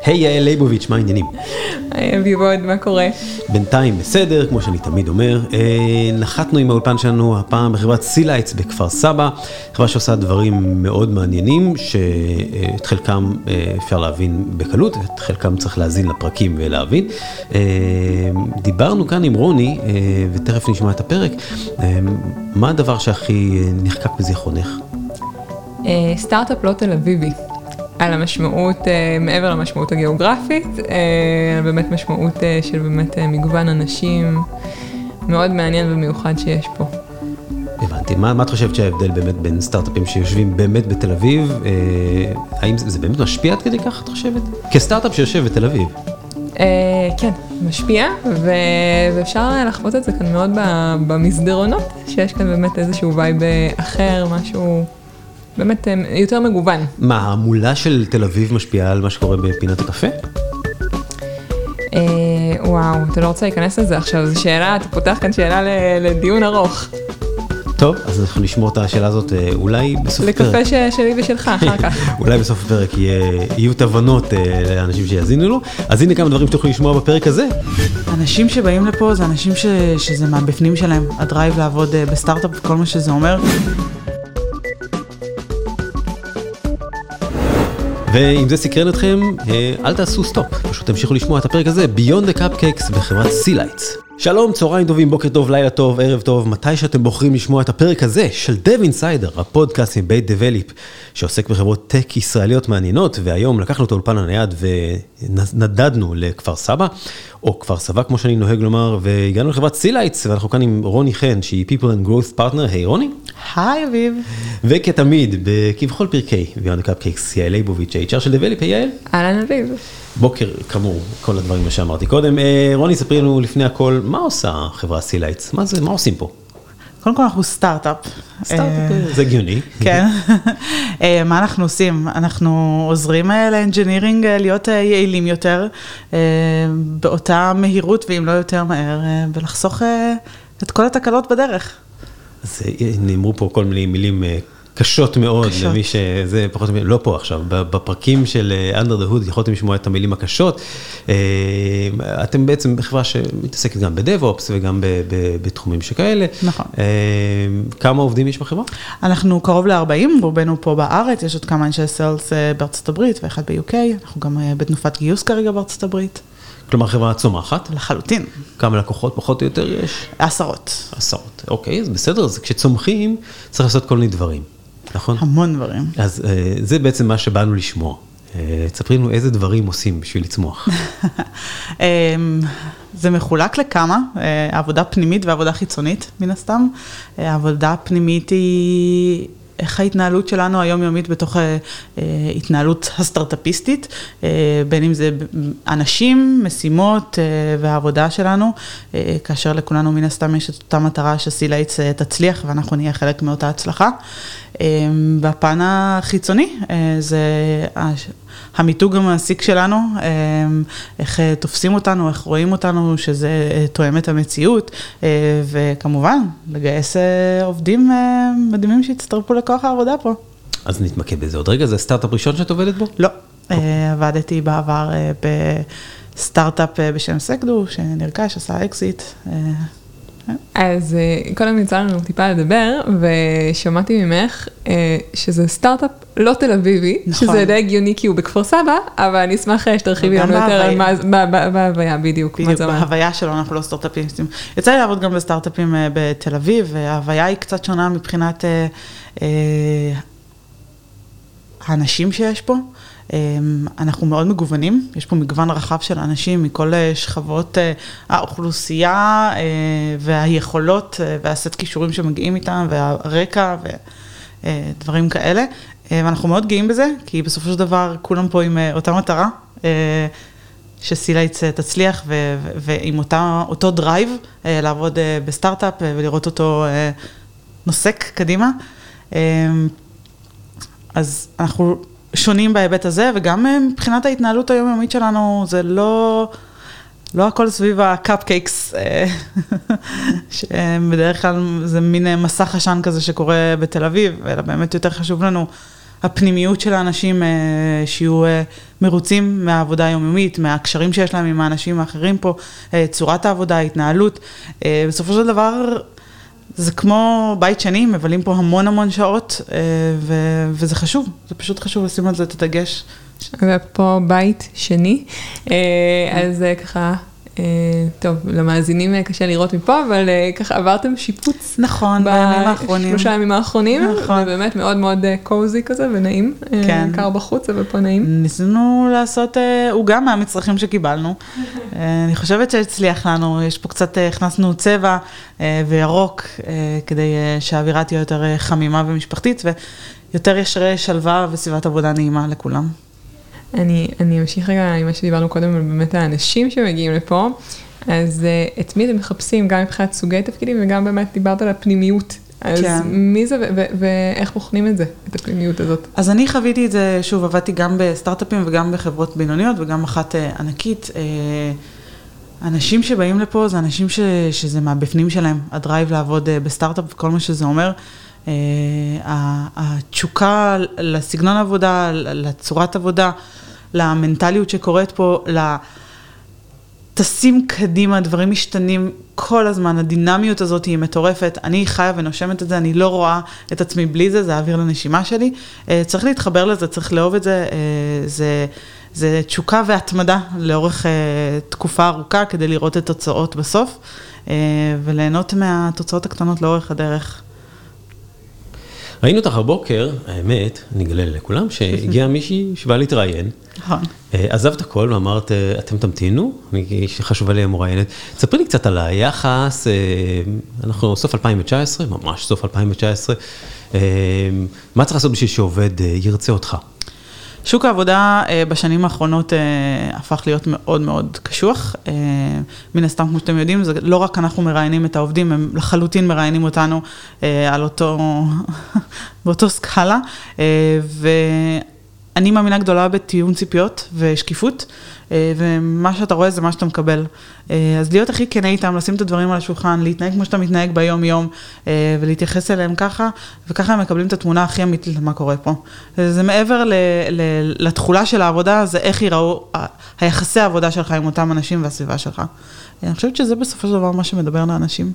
היי יעל ליבוביץ', מה העניינים? היי אביבוד, מה קורה? בינתיים בסדר, כמו שאני תמיד אומר. אה, נחתנו עם האולפן שלנו הפעם בחברת סילייטס בכפר סבא, חברה שעושה דברים מאוד מעניינים, שאת חלקם אה, אפשר להבין בקלות, את חלקם צריך להאזין לפרקים ולהבין. אה, דיברנו כאן עם רוני, ותכף נשמע את הפרק, מה הדבר שהכי נחקק בזיכרונך? סטארט-אפ לא תל אביבי. על המשמעות, אה, מעבר למשמעות הגיאוגרפית, אה, באמת משמעות אה, של באמת מגוון אנשים מאוד מעניין ומיוחד שיש פה. הבנתי, מה, מה את חושבת שההבדל באמת בין סטארט-אפים שיושבים באמת בתל אביב, אה, האם זה, זה באמת משפיע עד כדי כך את חושבת? כסטארט-אפ שיושב בתל אביב. אה, כן, משפיע, ו... ואפשר לחוות את זה כאן מאוד במסדרונות, שיש כאן באמת איזשהו vibe אחר, משהו... באמת אה, יותר מגוון. מה, המולה של תל אביב משפיעה על מה שקורה בפינת הקפה? אה, וואו, אתה לא רוצה להיכנס לזה עכשיו, זו שאלה, אתה פותח כאן שאלה לדיון ארוך. טוב, אז אנחנו נשמור את השאלה הזאת אה, אולי בסוף הפרק. לקפה שלי ושלך אחר כך. אולי בסוף הפרק יהיו תובנות לאנשים שיאזינו לו. אז הנה כמה דברים שתוכלו לשמוע בפרק הזה. אנשים שבאים לפה זה אנשים שזה מהבפנים שלהם, ה drive לעבוד בסטארט-אפ וכל מה שזה אומר. ואם זה סקרן אתכם, אה, אל תעשו סטופ, פשוט תמשיכו לשמוע את הפרק הזה, Beyond the Cupcakes בחברת סילייטס. שלום, צהריים טובים, בוקר טוב, לילה טוב, ערב טוב, מתי שאתם בוחרים לשמוע את הפרק הזה של Dev Insider, הפודקאסט מבית DevLeap, שעוסק בחברות טק ישראליות מעניינות, והיום לקחנו את האולפן הנייד ונדדנו לכפר סבא, או כפר סבא כמו שאני נוהג לומר, והגענו לחברת סילייטס, ואנחנו כאן עם רוני חן, שהיא People and Growth Partner, היי hey, רוני. היי אביב. וכתמיד, בכבכל פרקי, Beyond the Cupcakes, יעל ליבוביץ', ה-HR של DevLeap, היי יעל. אהלן אביב. בוקר, כאמור, כל הדברים שאמרתי קודם. אה, רוני, ספרי לנו לפני הכל, מה עושה חברה סילייטס? מה זה, מה עושים פה? קודם כל אנחנו סטארט-אפ. סטארט-אפ אה, זה הגיוני. כן. אה, מה אנחנו עושים? אנחנו עוזרים ל engineering להיות יעילים יותר, באותה מהירות ואם לא יותר מהר, ולחסוך את כל התקלות בדרך. אז נאמרו פה כל מיני מילים קשות מאוד קשות. למי שזה פחות או לא פה עכשיו, בפרקים של אה, under the hood יכולתם לשמוע את המילים הקשות. אה, אתם בעצם חברה שמתעסקת גם בדב-אופס וגם בתחומים שכאלה. נכון. אה, כמה עובדים יש בחברה? אנחנו קרוב ל-40, רובנו פה בארץ, יש עוד כמה אנשי סיילס בארצות הברית ואחד ב-UK, אנחנו גם בתנופת גיוס כרגע בארצות הברית. כלומר חברה צומחת? לחלוטין. כמה לקוחות פחות או יותר יש? עשרות. עשרות, אוקיי, אז בסדר, אז כשצומחים צריך לעשות כל מיני דברים. נכון? המון דברים. אז אה, זה בעצם מה שבאנו לשמוע. אה, תספרי לנו איזה דברים עושים בשביל לצמוח. אמ, זה מחולק לכמה, אה, עבודה פנימית ועבודה חיצונית, מן הסתם. העבודה הפנימית היא איך ההתנהלות שלנו היומיומית בתוך אה, אה, התנהלות הסטארט-אפיסטית, אה, בין אם זה אנשים, משימות והעבודה שלנו, כאשר לכולנו מן הסתם יש את אותה מטרה שסילייטס תצליח ואנחנו נהיה חלק מאותה הצלחה. בפן החיצוני זה המיתוג המעסיק שלנו, אה, איך אה, תופסים אותנו, איך רואים אותנו, שזה אה, תואם את המציאות, וכמובן, לגייס עובדים מדהימים שיצטרפו לכוח העבודה פה. אז נתמקד בזה עוד רגע, זה הסטארט-אפ ראשון שאת עובדת בו? לא, עבדתי בעבר בסטארט-אפ בשם סקדו, שנרכש, עשה אקזיט. אז אה, קודם יצא לנו טיפה לדבר, ושמעתי ממך אה, שזה סטארט-אפ לא תל אביבי, נכון. שזה די הגיוני כי הוא בכפר סבא, אבל אני אשמח אה, שתרחיבי לנו יותר על מה, בהוויה בדיוק, בדיוק, בהוויה שלו אנחנו לא סטארט-אפיסטים. יצא לי לעבוד גם בסטארט-אפים בתל אביב, וההוויה היא קצת שונה מבחינת האנשים שיש פה. אמ, אנחנו מאוד מגוונים, יש פה מגוון רחב של אנשים מכל אה, שכבות אה, האוכלוסייה אה, והיכולות והסט כישורים שמגיעים איתם והרקע ודברים כאלה. ואנחנו מאוד גאים בזה, כי בסופו של דבר כולם פה עם אותה מטרה, שסילייטס תצליח ועם אותה, אותו drive לעבוד בסטארט-אפ ולראות אותו נוסק קדימה. אז אנחנו שונים בהיבט הזה, וגם אה, מבחינת ההתנהלות היומיומית שלנו, זה לא, לא הכל סביב ה cupcakes, אה, שבדרך כלל זה מין אה, מסך עשן כזה שקורה בתל אביב, אלא באמת יותר חשוב לנו הפנימיות של האנשים, שיהיו מרוצים מהעבודה היומיומית, מהקשרים שיש להם עם האנשים האחרים פה, צורת העבודה, ההתנהלות. בסופו של דבר, זה כמו בית שני, מבלים פה המון המון שעות, ו- וזה חשוב, זה פשוט חשוב לשים על זה את הדגש. ופה בית שני, אז ככה אה, טוב, למאזינים אה, קשה לראות מפה, אבל אה, ככה עברתם שיפוץ. נכון, בימים האחרונים. בשלושה ימים האחרונים. נכון. ובאמת מאוד מאוד קוזי כזה ונעים. כן. קר בחוץ, אבל פה נעים. ניסינו לעשות עוגה מהמצרכים שקיבלנו. אני חושבת שהצליח לנו, יש פה קצת, הכנסנו צבע וירוק, כדי שהאווירה תהיה יותר חמימה ומשפחתית, ויותר ישרי שלווה וסביבת עבודה נעימה לכולם. אני, אני אמשיך רגע עם מה שדיברנו קודם, על באמת האנשים שמגיעים לפה. אז uh, את מי אתם מחפשים, גם מבחינת סוגי תפקידים וגם באמת דיברת על הפנימיות. אז כן. מי זה ואיך בוחנים את זה, את הפנימיות הזאת? אז אני חוויתי את זה, שוב, עבדתי גם בסטארט-אפים וגם בחברות בינוניות וגם אחת uh, ענקית. Uh, אנשים שבאים לפה זה אנשים ש, שזה מהבפנים שלהם, ה drive לעבוד בסטארט-אפ וכל מה שזה אומר. Uh, התשוקה לסגנון עבודה, לצורת עבודה. למנטליות שקורית פה, לטסים קדימה, דברים משתנים כל הזמן, הדינמיות הזאת היא מטורפת, אני חיה ונושמת את זה, אני לא רואה את עצמי בלי זה, זה האוויר לנשימה שלי. אה, צריך להתחבר לזה, צריך לאהוב את זה, אה, זה... זה תשוקה והתמדה לאורך תקופה ארוכה כדי לראות את התוצאות בסוף וליהנות מהתוצאות הקטנות לאורך הדרך. ראינו אותך הבוקר, האמת, אני אגלה לכולם, שהגיעה מישהי שבאה להתראיין. נכון. אה, עזבת הכל ואמרת, אה, אתם תמתינו, חשובה לי המוראיינת. ספרי לי קצת על היחס, אה, אנחנו סוף 2019, ממש סוף 2019. מה צריך לעשות בשביל שעובד ירצה אותך? שוק העבודה uh, בשנים האחרונות uh, הפך להיות מאוד מאוד קשוח. Uh, מן הסתם, כמו שאתם יודעים, זה לא רק אנחנו מראיינים את העובדים, הם לחלוטין מראיינים אותנו על אותו, באותו סקאלה. ואני מאמינה גדולה בתיאום ציפיות ושקיפות. אה, ומה שאתה רואה זה מה שאתה מקבל. אה, אז להיות הכי כן איתם, לשים את הדברים על השולחן, להתנהג כמו שאתה מתנהג ביום-יום, אה, ולהתייחס אליהם ככה, וככה הם מקבלים את התמונה הכי אמיתית למה קורה פה. זה מעבר ל, ל, לתכולה של העבודה, זה איך ייראו היחסי העבודה שלך עם אותם אנשים והסביבה שלך. אני חושבת שזה בסופו של דבר מה שמדבר לאנשים.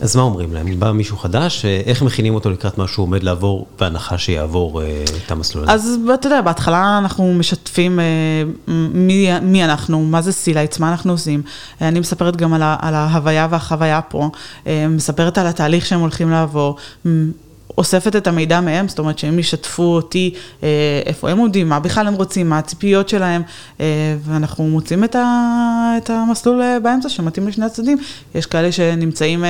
אז מה אומרים להם? בא מישהו חדש, איך מכינים אותו לקראת מה שהוא עומד לעבור, בהנחה שיעבור אה, את המסלול הזה? אז אתה יודע, בהתחלה אנחנו משתפים אה, מי, מי אנחנו, מה זה סילייטס, מה אנחנו עושים. אני מספרת גם על, על ההוויה והחוויה פה, אה, מספרת על התהליך שהם הולכים לעבור. אוספת את המידע מהם, זאת אומרת שהם ישתפו אותי אה, איפה הם עומדים, מה בכלל הם רוצים, מה הציפיות שלהם, אה, ואנחנו מוצאים את, ה, את המסלול אה, באמצע שמתאים לשני הצדדים. יש כאלה שנמצאים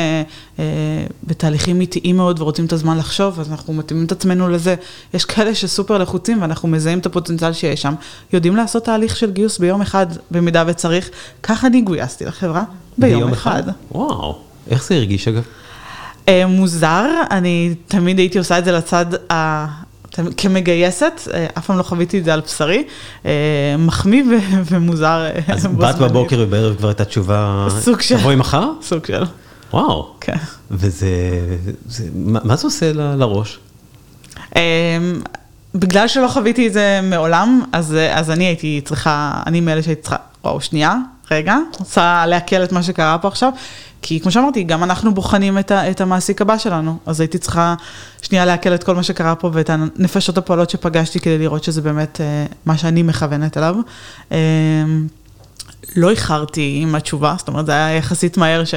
בתהליכים איטיים מאוד ורוצים את הזמן לחשוב, אז אנחנו מתאימים את עצמנו לזה. יש כאלה שסופר לחוצים ואנחנו מזהים את הפוטנציאל שיש שם, יודעים לעשות תהליך של גיוס ביום אחד, במידה וצריך. ככה אני גויסתי לחברה, ביום, ביום אחד. אחד. וואו, איך זה הרגיש אגב? אה, מוזר, אני תמיד הייתי עושה את זה לצד ה... כמגייסת, אה, אף פעם לא חוויתי את זה על בשרי, אה, מחמיא ומוזר. אז באת בבוקר ובערב כבר הייתה תשובה, סוג של, תבואי מחר? סוג של. וואו. כן. וזה, זה, מה, מה זה עושה ל, לראש? בגלל שלא חוויתי את זה מעולם, אז, אז אני הייתי צריכה, אני מאלה שהייתי צריכה, וואו, שנייה, רגע, רוצה לעכל את מה שקרה פה עכשיו. כי כמו שאמרתי, גם אנחנו בוחנים את, ה, את המעסיק הבא שלנו, אז הייתי צריכה שנייה לעכל את כל מה שקרה פה ואת הנפשות הפועלות שפגשתי כדי לראות שזה באמת uh, מה שאני מכוונת אליו. Uh, לא איחרתי עם התשובה, זאת אומרת, זה היה יחסית מהר ש,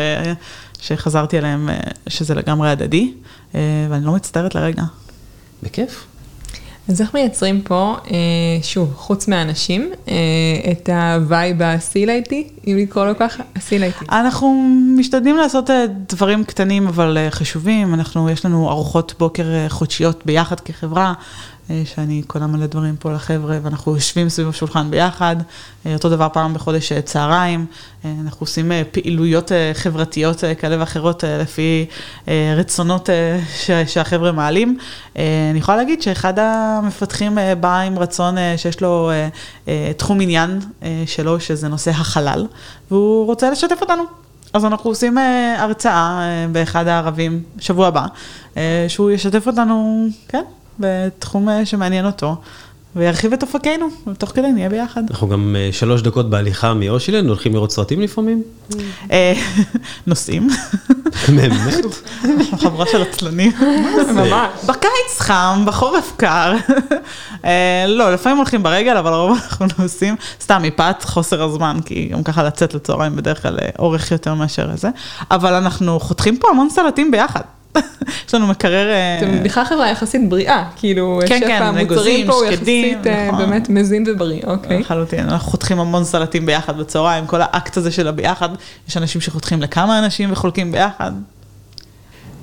שחזרתי אליהם, uh, שזה לגמרי הדדי, uh, ואני לא מצטערת לרגע. בכיף. אז איך מייצרים פה, אה, שוב, חוץ מהאנשים, אה, את ה vibe הסילייטי, אם לקרוא לו ככה, הסילייטי? אנחנו משתדלים לעשות אה, דברים קטנים אבל חשובים, אנחנו, יש לנו ארוחות בוקר חודשיות ביחד כחברה, אה, שאני קונה מלא דברים פה לחבר'ה, ואנחנו יושבים סביב השולחן ביחד, אה, אותו דבר פעם בחודש אה, צהריים, אנחנו עושים פעילויות חברתיות כאלה ואחרות לפי רצונות שהחבר'ה מעלים. אני יכולה להגיד שאחד המפתחים בא עם רצון שיש לו תחום עניין שלו, שזה נושא החלל, והוא רוצה לשתף אותנו. אז אנחנו עושים הרצאה באחד הערבים, שבוע הבא, שהוא ישתף אותנו, כן, בתחום אה, שמעניין אותו, וירחיב את אופקינו, ותוך כדי נהיה ביחד. אנחנו גם אה, שלוש דקות בהליכה מאושילנד, הולכים לראות סרטים לפעמים? אה, נוסעים, באמת? חבורה של עצלנים. ממש. בקיץ חם, בחורף קר. לא, לפעמים הולכים ברגל, אבל הרוב אנחנו נוסעים, סתם מפאת חוסר הזמן, כי גם ככה לצאת לצהריים בדרך כלל אורך יותר מאשר זה. אבל אנחנו חותכים פה המון סלטים ביחד. יש לנו מקרר... אה, אתם בכלל חברה יחסית בריאה, כאילו, כן, שפע כן, המוצרים פה הוא יחסית אה, נכון. באמת מזין ובריא, אוקיי. לחלוטין, אנחנו חותכים המון סלטים ביחד בצהריים, כל האקט הזה של הביחד, יש אנשים שחותכים לכמה אנשים וחולקים ביחד.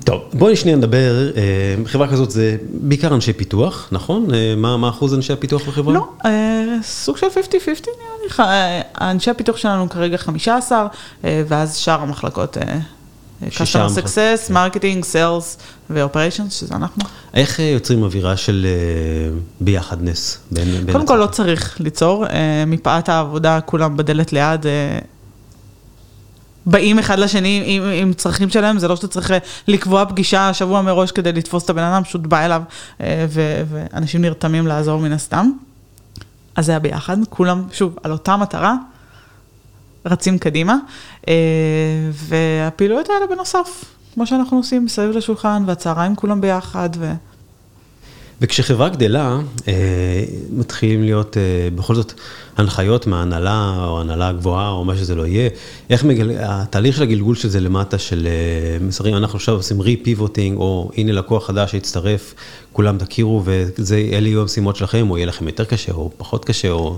טוב, בואי שנייה נדבר, אה, חברה כזאת זה בעיקר אנשי פיתוח, נכון? מה מה אחוז אנשי הפיתוח בחברה? לא, אה, סוג של 50-50 נראה לי, אנשי הפיתוח שלנו כרגע 15, אה, ואז שאר המחלקות, אה, customer success, כן. marketing, sales ו-operations, שזה אנחנו. איך אה, יוצרים אווירה של אה, ביחדנס בין בין קודם כל? לא צריך ליצור, אה, מפאת העבודה כולם בדלת ליד. באים אחד לשני עם, עם צרכים שלהם, זה לא שאתה צריך לקבוע פגישה שבוע מראש כדי לתפוס את הבן אדם, פשוט בא אליו, ו, ואנשים נרתמים לעזור מן הסתם. אז זה היה ביחד, כולם, שוב, על אותה מטרה, רצים קדימה, אה, והפעילויות האלה בנוסף, כמו שאנחנו עושים מסביב לשולחן, והצהריים כולם ביחד, ו... וכשחברה גדלה, אה, מתחילים להיות אה, בכל זאת הנחיות מההנהלה או הנהלה גבוהה או מה שזה לא יהיה. איך מגל... התהליך של הגלגול של זה למטה של מסרים, אנחנו עכשיו עושים רי-פיבוטינג, או הנה לקוח חדש שהצטרף, כולם תכירו, ואלה יהיו המשימות שלכם, או יהיה לכם יותר קשה, או פחות קשה, או...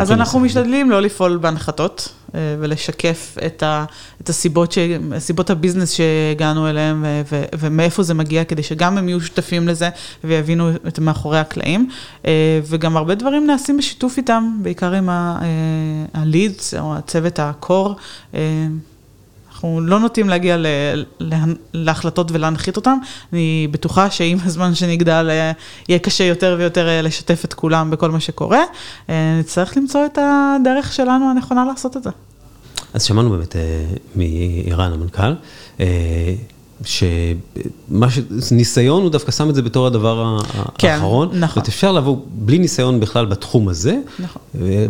אז אנחנו? משתדלים לא לפעול בהנחתות ולשקף את, ה, את הסיבות, ש, סיבות הביזנס שהגענו אליהם ו, ו, ומאיפה זה מגיע, כדי שגם הם יהיו שותפים לזה ויבינו את מאחורי הקלעים. אה, וגם הרבה דברים נעשים בשיתוף איתם, בעיקר עם הלידס או הצוות הקור. אנחנו לא נוטים להגיע ל, לה, להחלטות ולהנחית אותם. אני בטוחה שעם הזמן שנגדל אה, יהיה קשה יותר ויותר אה, לשתף את כולם בכל מה שקורה. אה, נצטרך למצוא את הדרך שלנו הנכונה לעשות את זה. אז שמענו באמת מערן המנכ"ל, שמה ש... ניסיון הוא דווקא שם את זה בתור הדבר כן, האחרון. נכון. זאת אפשר לבוא בלי ניסיון בכלל בתחום הזה, נכון.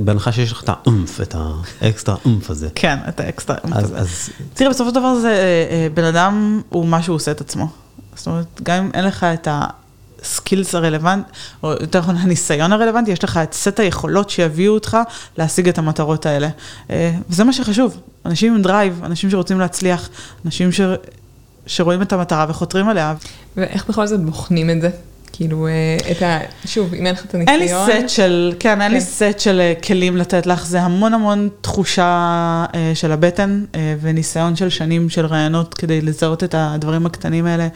בהנחה שיש לך את ה oomph, את ה extra oomph הזה. כן, את האקסטרה. אז, אז תראה, בסופו של דבר זה, אה, אה, בן אדם הוא מה שהוא עושה את עצמו. זאת אומרת, גם אם אין לך את ה skills הרלוונט, או יותר נכון, הניסיון הרלוונטי, יש לך את סט היכולות שיביאו אותך להשיג את המטרות האלה. אה, וזה מה שחשוב. אנשים עם drive, אנשים שרוצים להצליח, אנשים ש... שרואים את המטרה וחותרים עליה. ואיך בכל זאת בוחנים את זה? כאילו, אה, את ה... שוב, אם אין לך את אין הניסיון... לי סט של, כן, אין לי כן. סט של אה, כלים לתת לך, זה המון המון תחושה אה, של הבטן וניסיון של שנים של רעיונות כדי לזהות את הדברים הקטנים האלה.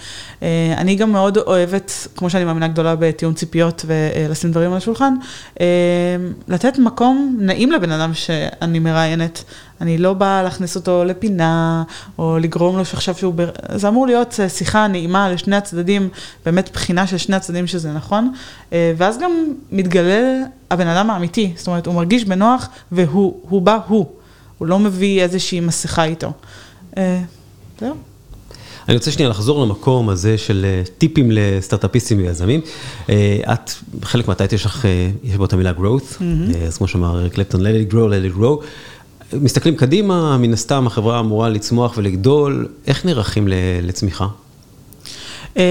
אני גם מאוד אוהבת, כמו שאני מאמינה גדולה בתיאום ציפיות ולשים דברים על השולחן, לתת מקום נעים לבן אדם שאני מראיינת. אני לא באה להכניס אותו לפינה, או לגרום לו שעכשיו שהוא... בר... זה אמור להיות אה, שיחה נעימה לשני הצדדים, באמת בחינה של שני הצדדים שזה נכון, אה, ואז גם מתגלה הבן אדם האמיתי, זאת אומרת, הוא מרגיש בנוח, והוא הוא בא הוא, הוא לא מביא איזושהי מסכה איתו. אה, זהו. אני רוצה שנייה לחזור למקום הזה של טיפים לסטארט-אפיסטים ויזמים. את, חלק מהטייט יש לך, אה, יש בו את המילה growth, אז כמו שאמר קלפטון, let it grow, let it grow. מסתכלים קדימה, מן הסתם החברה אמורה לצמוח ולגדול, איך נערכים לצמיחה? אמ,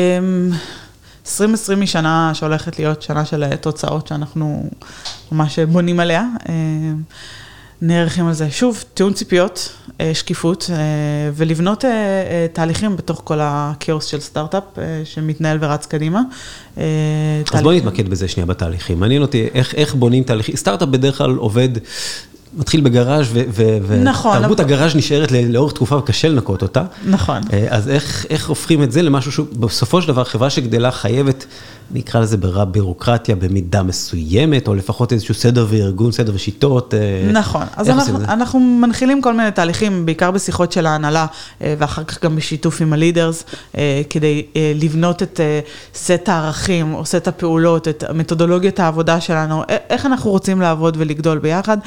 2020 היא שנה שהולכת להיות שנה של תוצאות שאנחנו ממש בונים עליה. אמ, נערכים על זה. שוב, טיעון ציפיות, אה, שקיפות, אה, ולבנות אה, תהליכים בתוך כל הכאוס של סטארט-אפ שמתנהל ורץ קדימה. אז תהליכים- נתמקד בזה שנייה בתהליכים. מעניין אותי איך, איך בונים תהליכים. סטארט-אפ בדרך כלל עובד, מתחיל בגראז' ו- ו- נכון, ותרבות אבל- הגראז' נשארת לאורך תקופה וקשה לנקות אותה. נכון. אה, אז איך, איך הופכים את זה למשהו שהוא, בסופו של דבר חברה שגדלה חייבת, נקרא לזה ברע בירוקרטיה במידה מסוימת, או לפחות איזשהו סדר וארגון, סדר ושיטות. אה, נכון, אז אנחנו? אנחנו מנחילים כל מיני תהליכים, בעיקר בשיחות של ההנהלה, אה, ואחר כך גם בשיתוף עם הלידרס, אה, כדי לבנות את סט הערכים, או סט הפעולות, את מתודולוגיית העבודה שלנו, איך אנחנו רוצים לעבוד ולגדול ביחד.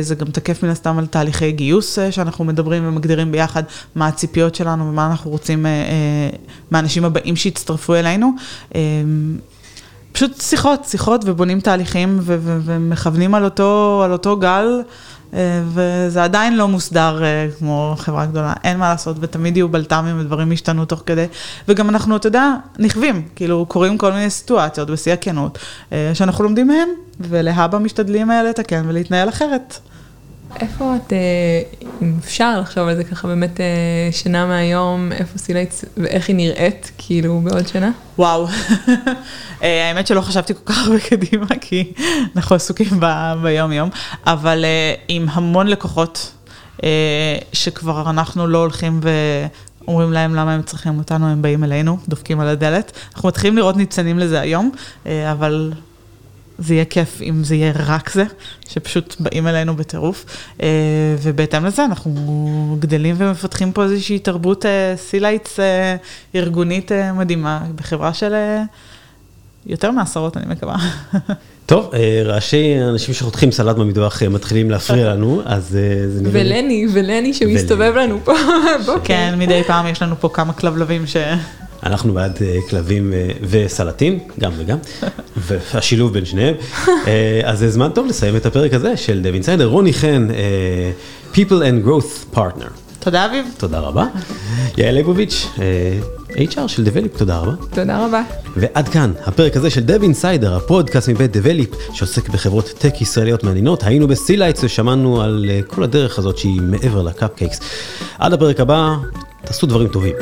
זה גם תקף מן הסתם על תהליכי גיוס, שאנחנו מדברים ומגדירים ביחד מה הציפיות שלנו ומה אנחנו רוצים מהאנשים הבאים שיצטרפו אלינו. פשוט שיחות, שיחות ובונים תהליכים ו- ו- ומכוונים על אותו, על אותו גל, אה, וזה עדיין לא מוסדר אה, כמו חברה גדולה, אין מה לעשות, ותמיד יהיו בלת"מים ודברים ישתנו תוך כדי, וגם אנחנו, אתה יודע, נכווים, כאילו קורים כל מיני סיטואציות בשיא הכנות, אה, שאנחנו לומדים מהם, ולהבא משתדלים לתקן ולהתנהל אחרת. איפה את, אם אפשר לחשוב על זה ככה באמת שנה מהיום, איפה SeaLights ואיך היא נראית כאילו בעוד שנה? וואו, האמת שלא חשבתי כל כך הרבה קדימה, כי אנחנו עסוקים ביום יום, אבל עם המון לקוחות שכבר אנחנו לא הולכים ו... אומרים להם למה הם צריכים אותנו, הם באים אלינו, דופקים על הדלת. אנחנו מתחילים לראות ניצנים לזה היום, אבל זה יהיה כיף אם זה יהיה רק זה, שפשוט באים אלינו בטירוף. ובהתאם לזה אנחנו גדלים ומפתחים פה איזושהי תרבות SeaLights ארגונית מדהימה, בחברה של יותר מעשרות אני מקווה. טוב, רעשי אנשים שחותכים סלט במטבח מתחילים להפריע לנו, אז זה נראה לי... ולני, ולני שמסתובב לנו פה בבוקר. כן, מדי פעם יש לנו פה כמה כלבלבים ש... אנחנו בעד כלבים וסלטים, גם וגם, והשילוב בין שניהם. אז זה זמן טוב לסיים את הפרק הזה של Dev Insider. רוני חן, People and Growth Partner. תודה אביב. תודה רבה. יעל ליבוביץ', HR של Develeap, תודה רבה. תודה רבה. ועד כאן, הפרק הזה של Dev Insider, הפודקאסט מבית Develeap, שעוסק בחברות טק ישראליות מעניינות. היינו ב SeaLights ושמענו על כל הדרך הזאת שהיא מעבר לקאפקייקס. עד הפרק הבא, תעשו דברים טובים.